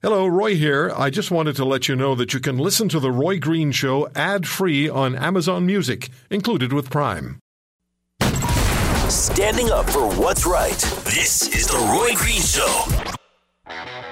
Hello, Roy here. I just wanted to let you know that you can listen to The Roy Green Show ad free on Amazon Music, included with Prime. Standing up for what's right. This is The Roy Green Show.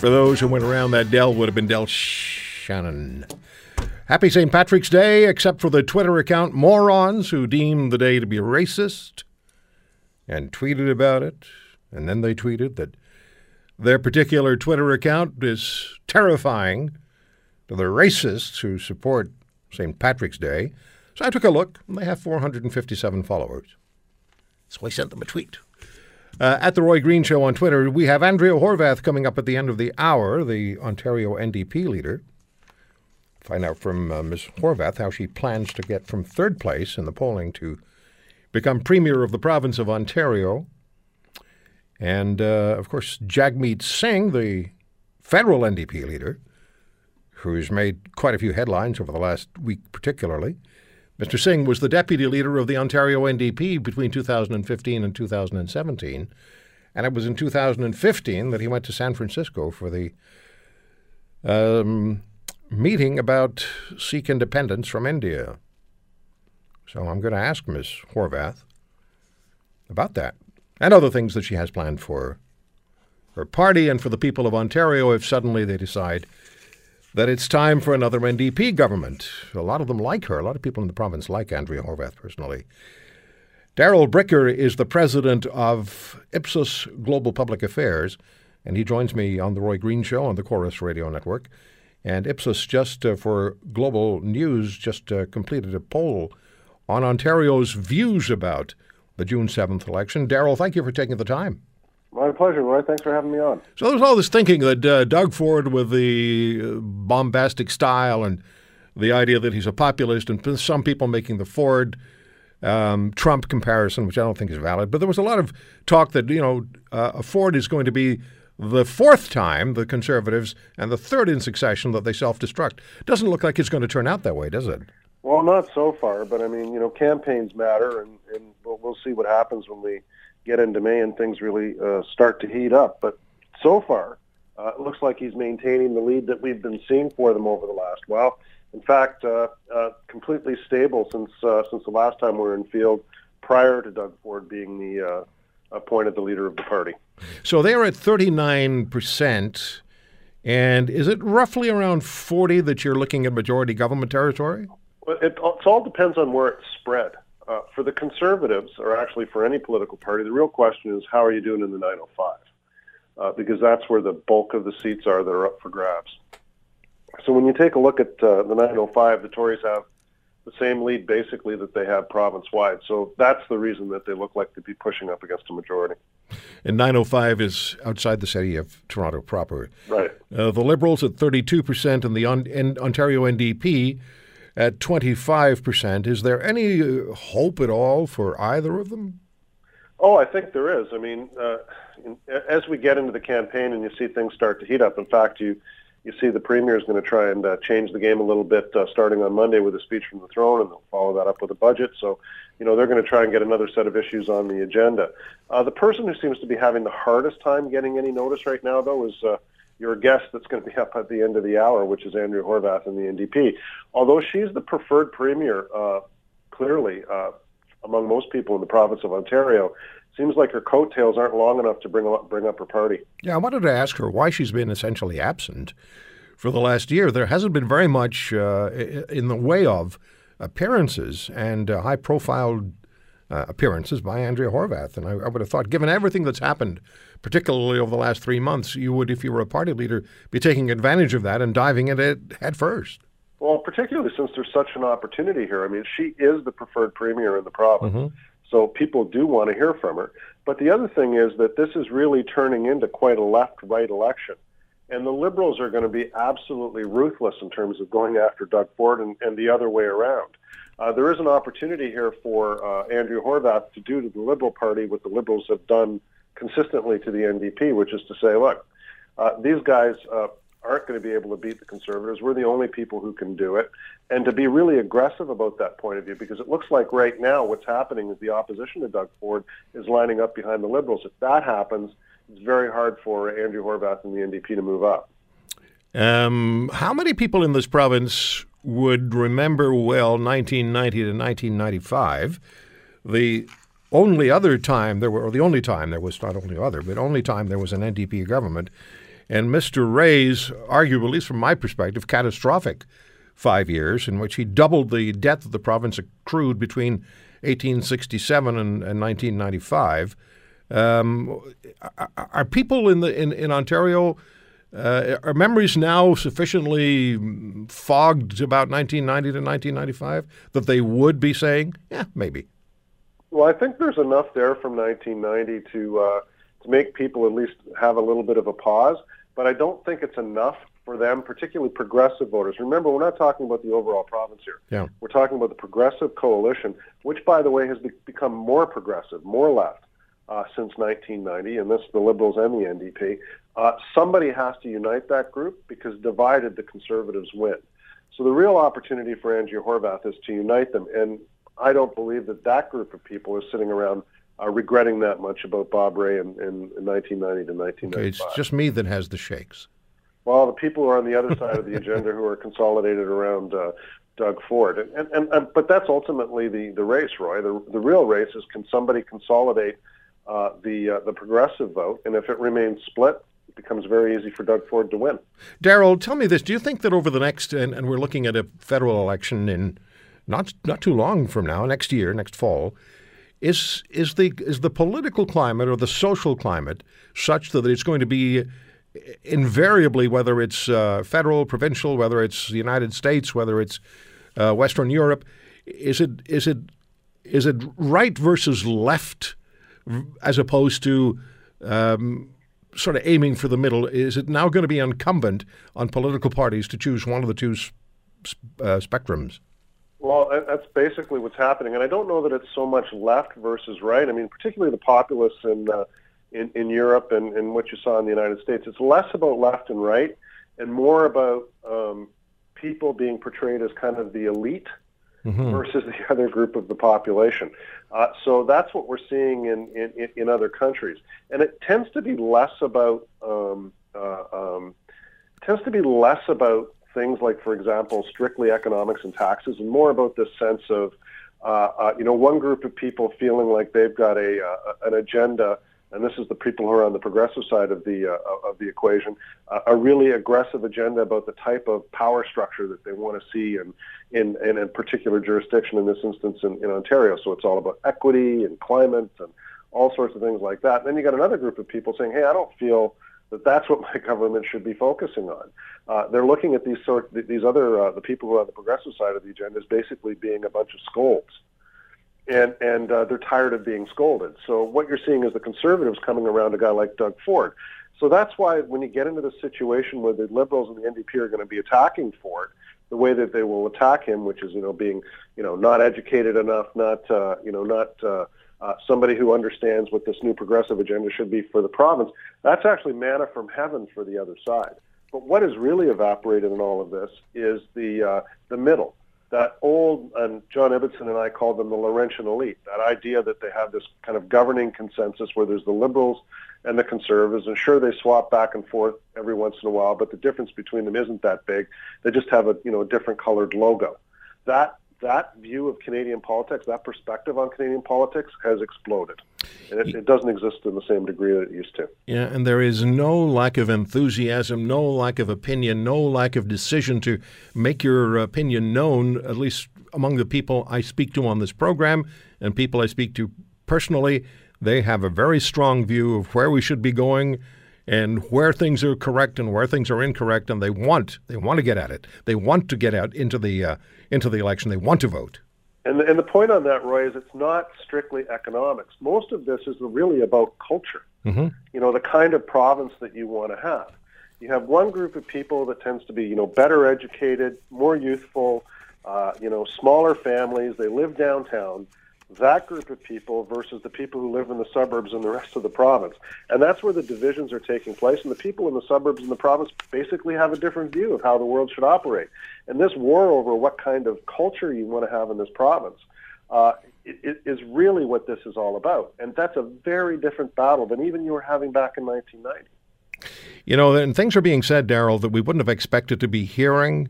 For those who went around, that Dell would have been Del Shannon. Happy St. Patrick's Day, except for the Twitter account morons who deemed the day to be racist and tweeted about it. And then they tweeted that their particular Twitter account is terrifying to the racists who support St. Patrick's Day. So I took a look, and they have 457 followers. So I sent them a tweet. Uh, at the Roy Green Show on Twitter, we have Andrea Horwath coming up at the end of the hour, the Ontario NDP leader. Find out from uh, Ms. Horwath how she plans to get from third place in the polling to become Premier of the province of Ontario. And, uh, of course, Jagmeet Singh, the federal NDP leader, who's made quite a few headlines over the last week, particularly. Mr. Singh was the deputy leader of the Ontario NDP between 2015 and 2017. And it was in 2015 that he went to San Francisco for the um, meeting about Sikh independence from India. So I'm going to ask Ms. Horwath about that and other things that she has planned for her party and for the people of Ontario if suddenly they decide that it's time for another NDP government. A lot of them like her. A lot of people in the province like Andrea Horwath personally. Darrell Bricker is the president of Ipsos Global Public Affairs, and he joins me on the Roy Green Show on the Corus Radio Network. And Ipsos, just uh, for global news, just uh, completed a poll on Ontario's views about the June 7th election. Darrell, thank you for taking the time. My pleasure, Roy. Thanks for having me on. So there's all this thinking that uh, Doug Ford, with the uh, bombastic style and the idea that he's a populist, and some people making the Ford um, Trump comparison, which I don't think is valid, but there was a lot of talk that you know uh, Ford is going to be the fourth time the Conservatives and the third in succession that they self-destruct. Doesn't look like it's going to turn out that way, does it? Well, not so far, but I mean, you know, campaigns matter, and, and we'll, we'll see what happens when we get into May and things really uh, start to heat up. But so far, uh, it looks like he's maintaining the lead that we've been seeing for them over the last while. In fact, uh, uh, completely stable since uh, since the last time we were in field, prior to Doug Ford being the uh, appointed the leader of the party. So they're at 39%. And is it roughly around 40 that you're looking at majority government territory? Well, it, it all depends on where it's spread. Uh, for the conservatives, or actually for any political party, the real question is how are you doing in the 905? Uh, because that's where the bulk of the seats are that are up for grabs. So when you take a look at uh, the 905, the Tories have the same lead basically that they have province wide. So that's the reason that they look like to be pushing up against a majority. And 905 is outside the city of Toronto proper. Right. Uh, the Liberals at 32% and the on- and Ontario NDP at 25%. Is there any uh, hope at all for either of them? Oh, I think there is. I mean, uh, as we get into the campaign and you see things start to heat up, in fact, you you see the premier is going to try and uh, change the game a little bit uh, starting on Monday with a speech from the throne, and they'll follow that up with a budget. So, you know, they're going to try and get another set of issues on the agenda. Uh, the person who seems to be having the hardest time getting any notice right now, though, is uh, your guest that's going to be up at the end of the hour, which is Andrea Horwath in the NDP. Although she's the preferred premier, uh, clearly, uh, among most people in the province of Ontario, seems like her coattails aren't long enough to bring up, bring up her party. Yeah, I wanted to ask her why she's been essentially absent for the last year. There hasn't been very much uh, in the way of appearances and uh, high profile uh, appearances by Andrea Horwath. And I, I, would have thought, given everything that's happened, particularly over the last three months, you would, if you were a party leader, be taking advantage of that and diving in it head first. Well, particularly since there's such an opportunity here. I mean, she is the preferred premier in the province. Mm-hmm. So people do want to hear from her. But the other thing is that this is really turning into quite a left-right election. And the Liberals are going to be absolutely ruthless in terms of going after Doug Ford and, and the other way around. Uh, there is an opportunity here for uh, Andrew Horwath to do to the Liberal Party what the Liberals have done consistently to the NDP, which is to say, look, uh, these guys uh, aren't going to be able to beat the Conservatives. We're the only people who can do it. And to be really aggressive about that point of view, because it looks like right now what's happening is the opposition to Doug Ford is lining up behind the Liberals. If that happens, it's very hard for Andrew Horwath and the NDP to move up. Um, how many people in this province would remember well 1990 to 1995, the only other time there were, or the only time there was not only other, but only time there was an NDP government, and Mr. Rae's, arguably, at least from my perspective, catastrophic five years in which he doubled the debt that the province accrued between 1867 and, and 1995. Um, are, are people in the in, in Ontario uh, are memories now sufficiently fogged about 1990 to 1995 that they would be saying, yeah, maybe? Well, I think there's enough there from 1990 to uh, to make people at least have a little bit of a pause. But I don't think it's enough for them, particularly progressive voters. Remember, we're not talking about the overall province here. Yeah. We're talking about the progressive coalition, which, by the way, has be- become more progressive, more left uh, since 1990, and this the Liberals and the NDP. Uh, somebody has to unite that group because divided, the Conservatives win. So the real opportunity for Andrew Horwath is to unite them, and I don't believe that that group of people is sitting around uh, regretting that much about Bob Rae in, in, in 1990 to 1995. Okay, it's just me that has the shakes. Well, the people who are on the other side of the agenda who are consolidated around uh, Doug Ford, and, and, and, and but that's ultimately the, the race, Roy. The, the real race is can somebody consolidate uh, the uh, the progressive vote, and if it remains split, it becomes very easy for Doug Ford to win. Darrell, tell me this: Do you think that over the next, and, and we're looking at a federal election in not not too long from now, next year, next fall, is is the is the political climate or the social climate such that it's going to be invariably, whether it's uh, federal, provincial, whether it's the United States, whether it's uh, Western Europe, is it is it is it right versus left as opposed to um, sort of aiming for the middle? Is it now going to be incumbent on political parties to choose one of the two uh, spectrums? Well, that's basically what's happening, and I don't know that it's so much left versus right. I mean, particularly the populists in uh, in, in Europe and, and what you saw in the United States. It's less about left and right, and more about um, people being portrayed as kind of the elite mm-hmm. versus the other group of the population. Uh, so that's what we're seeing in, in, in other countries, and it tends to be less about um, uh, um, tends to be less about things like, for example, strictly economics and taxes, and more about this sense of uh, uh you know one group of people feeling like they've got a uh, an agenda and this is the people who are on the progressive side of the uh, of the equation, uh, a really aggressive agenda about the type of power structure that they want to see in in, in a particular jurisdiction. In this instance, in, in Ontario, so it's all about equity and climate and all sorts of things like that. And then you got another group of people saying, "Hey, I don't feel." That that's what my government should be focusing on. Uh, they're looking at these sort these other uh, the people who are on the progressive side of the agenda as basically being a bunch of scolds and and uh, they're tired of being scolded. So what you're seeing is the conservatives coming around a guy like Doug Ford. So that's why when you get into the situation where the liberals and the NDP are going to be attacking Ford, the way that they will attack him, which is you know being you know not educated enough, not uh, you know not uh, uh, somebody who understands what this new progressive agenda should be for the province. That's actually manna from heaven for the other side. But what has really evaporated in all of this is the uh, the middle that old, and John Ibbitson and I called them the Laurentian elite, that idea that they have this kind of governing consensus where there's the liberals and the conservatives, and sure they swap back and forth every once in a while, but the difference between them isn't that big. They just have a you know a different colored logo. That that view of Canadian politics, that perspective on Canadian politics has exploded. And it, it, doesn't exist in the same degree that it used to. Yeah, and there is no lack of enthusiasm, no lack of opinion, no lack of decision to make your opinion known, at least among the people I speak to on this program and people I speak to personally. They have a very strong view of where we should be going and where things are correct and where things are incorrect, and they want they want to get at it. They want to get out into the uh, into the election. They want to vote. And the, and the point on that, Roy, is it's not strictly economics. Most of this is really about culture. Mm-hmm. You know, the kind of province that you want to have. You have one group of people that tends to be, you know, better educated, more youthful, uh, you know, smaller families. They live downtown. That group of people versus the people who live in the suburbs and the rest of the province. And that's where the divisions are taking place. And the people in the suburbs and the province basically have a different view of how the world should operate. And this war over what kind of culture you want to have in this province uh, is really what this is all about. And that's a very different battle than even you were having back in 1990. You know, and things are being said, Darrell, that we wouldn't have expected to be hearing,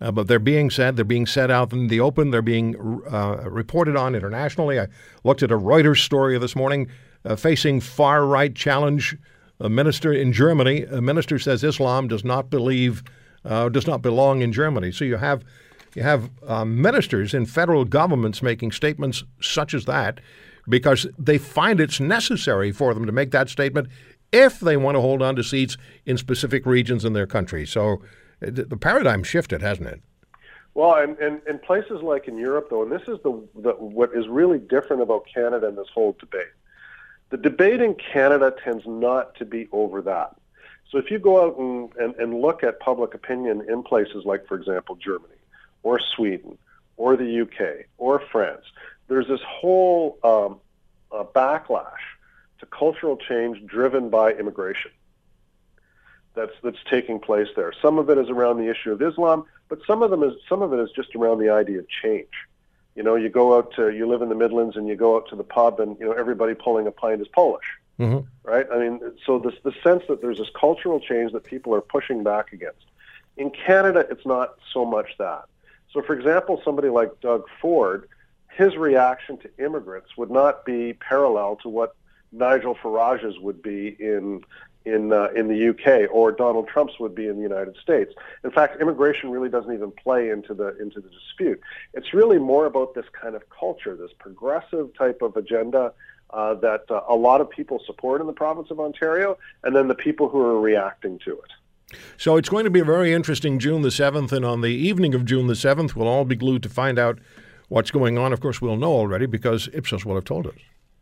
uh, but they're being said. They're being said out in the open. They're being uh, reported on internationally. I looked at a Reuters story this morning uh, facing far right challenge. A minister in Germany, a minister says Islam does not believe, uh, does not belong in Germany. So you have you have um, ministers in federal governments making statements such as that because they find it's necessary for them to make that statement if they want to hold on to seats in specific regions in their country. So uh, the paradigm shifted, hasn't it? Well, and, and places like in Europe, though, and this is the, the what is really different about Canada in this whole debate. The debate in Canada tends not to be over that. So if you go out and, and, and look at public opinion in places like, for example, Germany or Sweden or the UK or France, there's this whole um, uh, backlash to cultural change driven by immigration that's that's taking place there. Some of it is around the issue of Islam, but some of them is some of it is just around the idea of change. You know, you go out to you live in the Midlands and you go out to the pub and you know everybody pulling a pint is Polish, mm-hmm. right? I mean, so this the sense that there's this cultural change that people are pushing back against. In Canada, it's not so much that. So, for example, somebody like Doug Ford, his reaction to immigrants would not be parallel to what Nigel Farage's would be in in uh, in the UK or Donald Trump's would be in the United States. In fact, immigration really doesn't even play into the into the dispute. It's really more about this kind of culture, this progressive type of agenda uh, that uh, a lot of people support in the province of Ontario, and then the people who are reacting to it. So it's going to be a very interesting June the 7th, and on the evening of June the 7th, we'll all be glued to find out what's going on. Of course, we'll know already because Ipsos will have told us.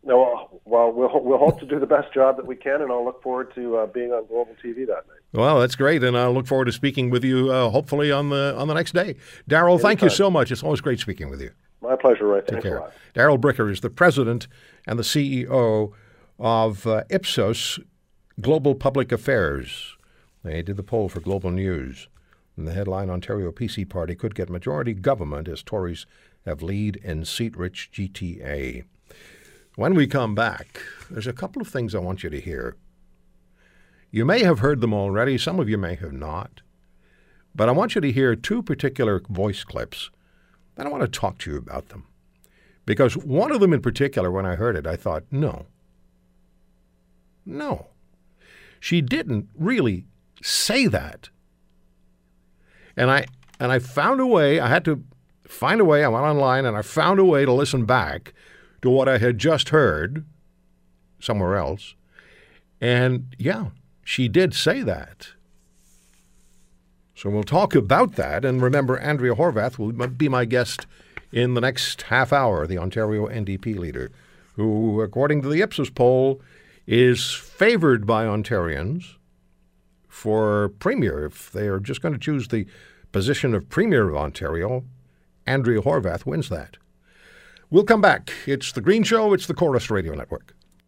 No, well, we'll we'll hope to do the best job that we can, and I'll look forward to uh, being on Global TV that night. Well, that's great, and I look forward to speaking with you. Uh, hopefully on the on the next day. Darrell, thank you so much. It's always great speaking with you. My pleasure, Ray. Take Thanks care. Darrell Bricker is the president and the CEO of uh, Ipsos Global Public Affairs. They did the poll for Global News. And the headline Ontario PC Party could get majority government as Tories have lead in seat rich GTA. When we come back, there's a couple of things I want you to hear. You may have heard them already, some of you may have not. But I want you to hear two particular voice clips, and I want to talk to you about them. Because one of them in particular, when I heard it, I thought, no. No. She didn't really say that. And I and I found a way, I had to find a way, I went online and I found a way to listen back to what I had just heard somewhere else. And yeah, she did say that. So we'll talk about that. And remember, Andrea Horwath will be my guest in the next half hour, the Ontario NDP leader, who, according to the Ipsos poll, is favored by Ontarians for Premier. If they are just going to choose the position of Premier of Ontario, Andrea Horwath wins that. We'll come back. It's The Green Show, it's the Corus Radio Network.